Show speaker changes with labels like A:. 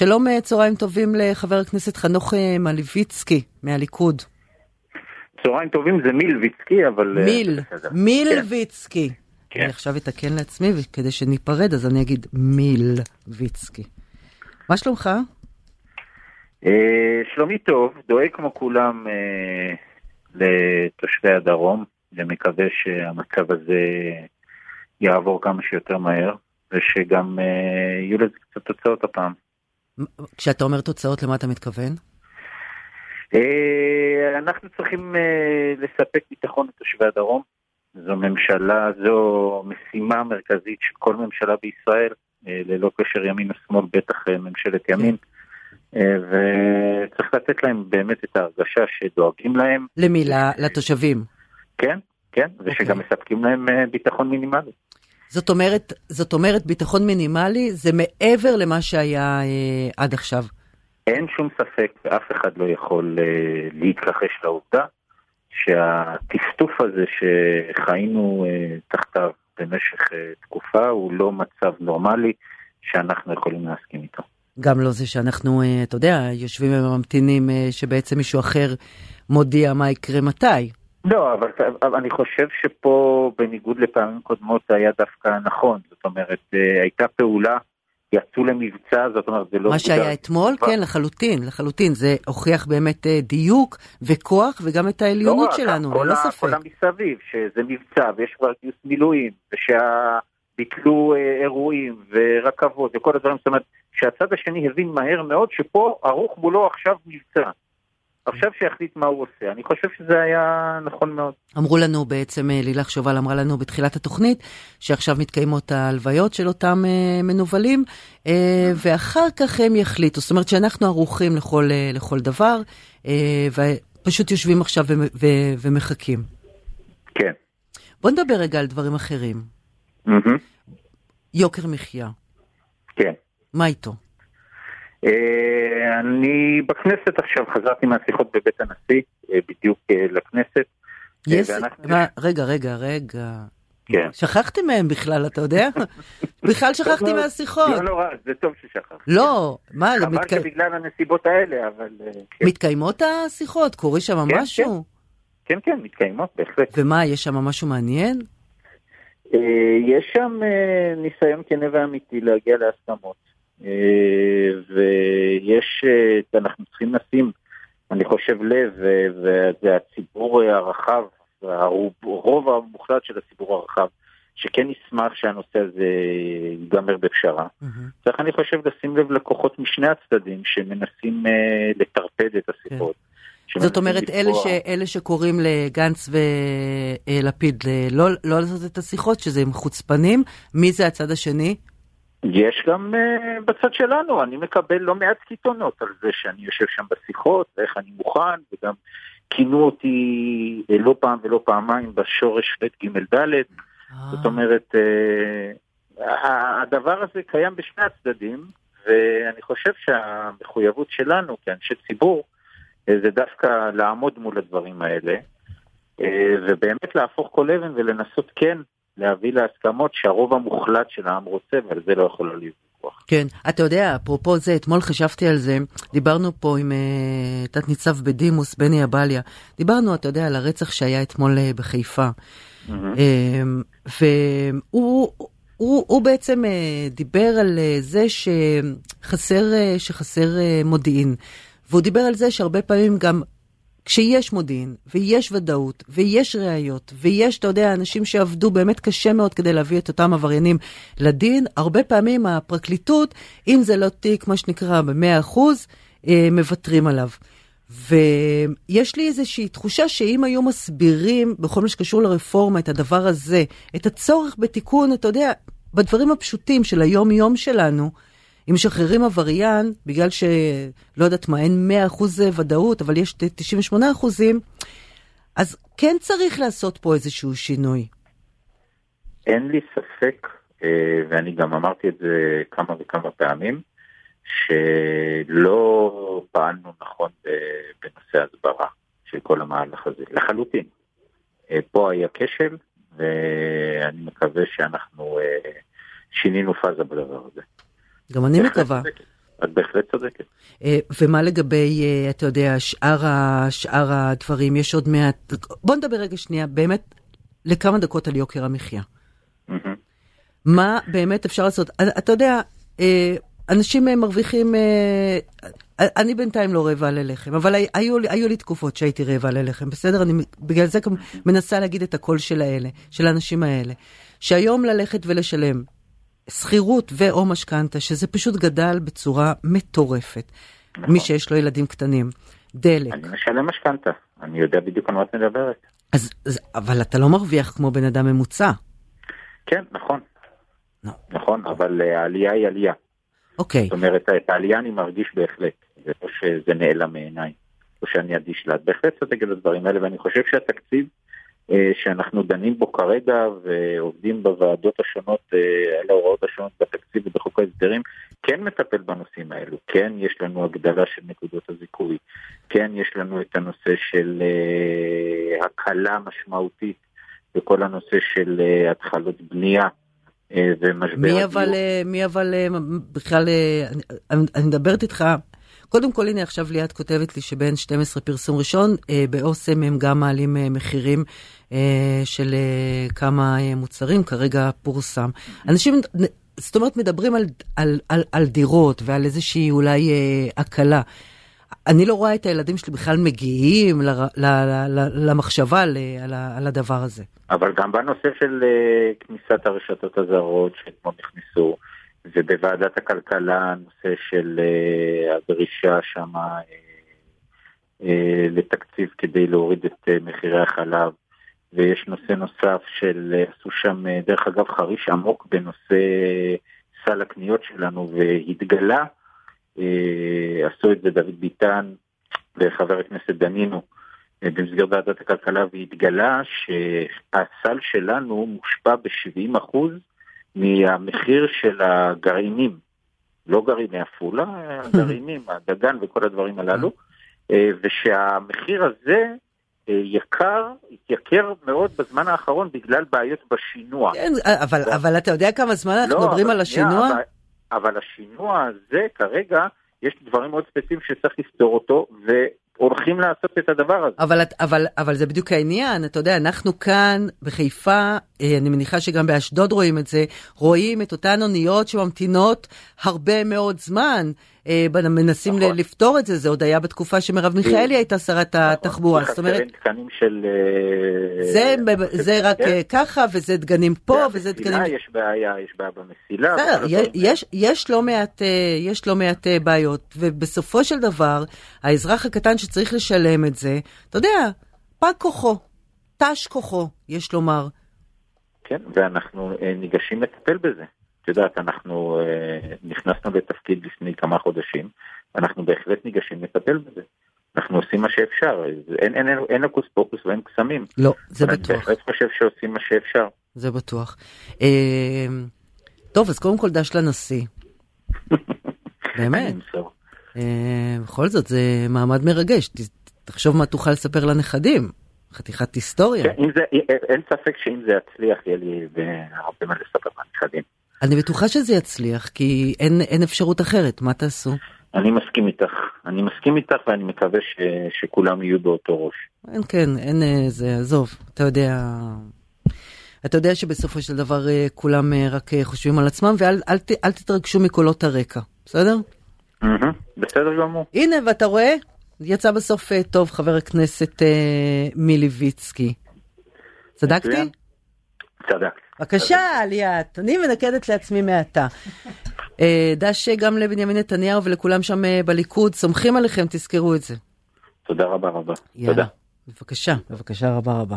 A: שלום, צהריים טובים לחבר הכנסת חנוך מלביצקי מהליכוד.
B: צהריים טובים זה מילביצקי, אבל...
A: מיל, מילביצקי. כן. אני עכשיו אתקן לעצמי, וכדי שניפרד אז אני אגיד מילביצקי. מה שלומך?
B: אה, שלומי טוב, דואג כמו כולם אה, לתושבי הדרום, ומקווה שהמצב הזה יעבור כמה שיותר מהר, ושגם אה, יהיו לזה קצת תוצאות הפעם.
A: כשאתה אומר תוצאות, למה אתה מתכוון?
B: אה, אנחנו צריכים אה, לספק ביטחון לתושבי הדרום. זו ממשלה, זו משימה מרכזית של כל ממשלה בישראל, אה, ללא קשר ימין או שמאל, בטח ממשלת ימין. וצריך לתת להם באמת את ההרגשה שדואגים להם.
A: למי? לתושבים.
B: כן, כן, ושגם okay. אוקיי. מספקים להם ביטחון מינימלי.
A: זאת אומרת, זאת אומרת ביטחון מינימלי זה מעבר למה שהיה אה, עד עכשיו.
B: אין שום ספק, ואף אחד לא יכול uh, להתכחש לעובדה, שהטפטוף הזה שחיינו uh, תחתיו במשך uh, תקופה הוא לא מצב נורמלי שאנחנו יכולים להסכים איתו.
A: גם לא זה שאנחנו, uh, אתה יודע, יושבים וממתינים uh, שבעצם מישהו אחר מודיע מה יקרה מתי.
B: לא, אבל, אבל אני חושב שפה, בניגוד לפעמים קודמות, זה היה דווקא נכון. זאת אומרת, uh, הייתה פעולה יצאו למבצע, זאת אומרת, זה לא...
A: מה שהיה אתמול, כבר... כן, לחלוטין, לחלוטין. זה הוכיח באמת אה, דיוק וכוח וגם את העליונות לא שלנו, ללא ספק.
B: כל המסביב, שזה מבצע ויש כבר גיוס מילואים, ושביטלו אה, אירועים ורכבות וכל הדברים, זאת אומרת, שהצד השני הבין מהר מאוד שפה ערוך מולו עכשיו מבצע. עכשיו שיחליט מה הוא עושה. אני חושב שזה היה נכון מאוד.
A: אמרו לנו בעצם, אה, לילך שובל אמרה לנו בתחילת התוכנית, שעכשיו מתקיימות ההלוויות של אותם uh, מנוולים, uh, ואחר כך הם יחליטו. זאת אומרת שאנחנו ערוכים לכל, uh, לכל דבר, uh, ופשוט יושבים עכשיו ו- ו- ומחכים.
B: כן.
A: בוא נדבר רגע על דברים אחרים. Mm-hmm. יוקר מחיה.
B: כן.
A: מה איתו?
B: אה, אני בכנסת עכשיו, חזרתי מהשיחות בבית הנשיא, אה, בדיוק אה, לכנסת.
A: יש, ואנחנו... רגע, רגע, רגע. כן. שכחתי מהם בכלל, אתה יודע? בכלל שכחתי מהשיחות.
B: לא נורא, זה טוב ששכחתי.
A: לא, מה,
B: חבל מתק... שבגלל הנסיבות האלה, אבל...
A: כן. מתקיימות השיחות? קורה שם כן, משהו?
B: כן, כן, כן, מתקיימות, בהחלט.
A: ומה, יש שם משהו מעניין?
B: יש שם ניסיון כנה ואמיתי להגיע להסכמות. אה, ויש, אה, אנחנו צריכים לשים, אני חושב, לב, וזה הציבור הרחב, הרוב המוחלט של הציבור הרחב, שכן ישמח שהנושא הזה ייגמר בפשרה. Mm-hmm. צריך, אני חושב, לשים לב לכוחות משני הצדדים שמנסים uh, לטרפד את הסיבות.
A: כן. זאת אומרת, אלה, ש, אלה שקוראים לגנץ ולפיד לא, לא לעשות את השיחות, שזה הם חוצפנים, מי זה הצד השני?
B: יש גם uh, בצד שלנו, אני מקבל לא מעט קיתונות על זה שאני יושב שם בשיחות, ואיך אני מוכן, וגם כינו אותי uh, לא פעם ולא פעמיים בשורש ב' ג' ד', זאת אומרת, uh, הדבר הזה קיים בשני הצדדים, ואני חושב שהמחויבות שלנו כאנשי ציבור, uh, זה דווקא לעמוד מול הדברים האלה, uh, ובאמת להפוך כל אבן ולנסות כן להביא להסכמות שהרוב המוחלט של העם רוצה, ועל זה לא יכול להיות ויכוח.
A: כן, אתה יודע, אפרופו זה, אתמול חשבתי על זה, דיברנו פה עם uh, תת-ניצב בדימוס, בני אבליה, דיברנו, אתה יודע, על הרצח שהיה אתמול uh, בחיפה. Mm-hmm. Uh, והוא... הוא, הוא בעצם uh, דיבר על uh, זה שחסר, uh, שחסר uh, מודיעין, והוא דיבר על זה שהרבה פעמים גם כשיש מודיעין, ויש ודאות, ויש ראיות, ויש, אתה יודע, אנשים שעבדו באמת קשה מאוד כדי להביא את אותם עבריינים לדין, הרבה פעמים הפרקליטות, אם זה לא תיק, מה שנקרא, ב-100%, אה, מוותרים עליו. ויש לי איזושהי תחושה שאם היו מסבירים בכל מה שקשור לרפורמה את הדבר הזה, את הצורך בתיקון, אתה יודע, בדברים הפשוטים של היום-יום שלנו, אם משחררים עבריין, בגלל שלא יודעת מה, אין 100% ודאות, אבל יש 98%, אז כן צריך לעשות פה איזשהו שינוי.
B: אין לי ספק, אה, ואני גם אמרתי את זה כמה וכמה פעמים, שלא פעלנו נכון בנושא הסברה של כל המהלך הזה, לחלוטין. אה, פה היה כשל, ואני מקווה שאנחנו אה, שינינו פאזה בדבר הזה.
A: גם אני מקווה.
B: את בהחלט צודקת.
A: אה, ומה לגבי, אה, אתה יודע, שאר, שאר הדברים? יש עוד מעט... בוא נדבר רגע שנייה, באמת, לכמה דקות על יוקר המחיה. מה באמת אפשר לעשות? אתה יודע, אה, אנשים אה, מרוויחים, אה, אני בינתיים לא רעבה ללחם, אבל הי- היו, היו לי תקופות שהייתי רעבה ללחם, בסדר? אני בגלל זה גם מנסה להגיד את הקול של האלה, של האנשים האלה. שהיום ללכת ולשלם שכירות ו/או משכנתה, שזה פשוט גדל בצורה מטורפת.
B: נכון.
A: מי שיש לו ילדים קטנים, דלק.
B: אני משלם משכנתה, אני יודע בדיוק על מה את מדברת.
A: אז, אז, אבל אתה לא מרוויח כמו בן אדם ממוצע.
B: כן, נכון.
A: לא.
B: נכון, אבל אה, העלייה היא עלייה.
A: אוקיי,
B: זאת אומרת, את העלייה אני מרגיש בהחלט. זה לא שזה נעלם מעיניי, או שאני אדיש לה. את בהחלט צודקת בדברים האלה, ואני חושב שהתקציב שאנחנו דנים בו כרגע ועובדים בוועדות השונות, אה, על ההוראות השונות בתקציב ובחוק ההסדרים, כן מטפל בנושאים האלו. כן, יש לנו הגדלה של נקודות הזיכוי. כן, יש לנו את הנושא של אה, הקלה משמעותית בכל הנושא של אה, התחלות בנייה. אה, ומשבר
A: מי אבל. אה, מי אבל אה, בכלל, אה, אני, אני מדברת איתך, קודם כל הנה עכשיו ליאת כותבת לי שבין 12 פרסום ראשון, אה, באוסם הם גם מעלים אה, מחירים אה, של כמה מוצרים, כרגע פורסם. אנשים, זאת אומרת, מדברים על, על, על, על דירות ועל איזושהי אולי הקלה. אני לא רואה את הילדים שלי בכלל מגיעים ל, ל, ל, ל, למחשבה ל, על, על הדבר הזה.
B: אבל גם בנושא של כניסת הרשתות הזרות שאתמול נכנסו, ובוועדת הכלכלה הנושא של אה, הדרישה שם אה, אה, לתקציב כדי להוריד את מחירי החלב, ויש נושא נוסף של, עשו שם דרך אגב חריש עמוק בנושא סל הקניות שלנו, והתגלה, עשו את זה דוד ביטן וחבר הכנסת דנינו, במסגרת ועדת הכלכלה והתגלה שהסל שלנו מושפע ב-70% מהמחיר של הגרעינים, לא גרעיני עפולה, הגרעינים, הדגן וכל הדברים הללו, אה, ושהמחיר הזה אה, יקר, התייקר מאוד בזמן האחרון בגלל בעיות בשינוע.
A: כן, אבל, אבל אתה יודע כמה זמן אנחנו
B: לא,
A: מדברים
B: אבל
A: על השינוע?
B: אבל, אבל השינוע הזה כרגע, יש דברים מאוד ספציפיים שצריך לפתור אותו, והולכים לעשות את הדבר הזה.
A: אבל, אבל, אבל זה בדיוק העניין, אתה יודע, אנחנו כאן בחיפה, אה, אני מניחה שגם באשדוד רואים את זה, רואים את אותן אוניות שממתינות הרבה מאוד זמן, מנסים
B: נכון.
A: לפתור את זה, זה עוד היה בתקופה שמרב מיכאלי הייתה שרת התחבורה, זאת אומרת,
B: של... אה,
A: זה, זה רק
B: כן.
A: אה, ככה, וזה דגנים פה, וזה דגנים...
B: יש בעיה, יש בעיה במסילה.
A: בסדר, יש, יש, לא מעט, אה, יש לא מעט אה, בעיות, ובסופו של דבר, האזרח הקטן שצריך לשלם את זה, אתה יודע, פג כוחו, תש כוחו, יש לומר.
B: כן, ואנחנו אה, ניגשים לטפל בזה. את יודעת, אנחנו אה, נכנסנו לתפקיד לפני כמה חודשים, אנחנו בהחלט ניגשים לטפל בזה. אנחנו עושים מה שאפשר, אין, אין, אין, אין הוקוס פוקוס ואין קסמים.
A: לא, זה בטוח,
B: אני בהחלט חושב שעושים מה שאפשר.
A: זה בטוח. אה, טוב, אז קודם כל דש לנשיא. באמת. אה, בכל זאת, זה מעמד מרגש. ת- תחשוב מה תוכל לספר לנכדים. חתיכת היסטוריה.
B: כן, זה, אין ספק שאם זה יצליח, יהיה לי הרבה מה לספר לנכדים.
A: אני בטוחה שזה יצליח, כי אין, אין אפשרות אחרת, מה תעשו?
B: אני מסכים איתך, אני מסכים איתך ואני מקווה ש, שכולם יהיו באותו ראש.
A: אין, כן, אין אה, זה, עזוב, אתה יודע, אתה יודע שבסופו של דבר אה, כולם אה, רק חושבים על עצמם, ואל אל, אל תתרגשו מקולות הרקע, בסדר?
B: מהמם, בסדר גמור.
A: הנה, ואתה רואה, יצא בסוף טוב, חבר הכנסת אה, מיליביצקי. צדקתי?
B: מצוין. צדקת.
A: בבקשה, ליאת, אני מנקדת לעצמי מעתה. אה, דש גם לבנימין נתניהו ולכולם שם אה, בליכוד, סומכים עליכם, תזכרו את זה.
B: תודה רבה רבה.
A: יאללה. בבקשה, בבקשה רבה רבה.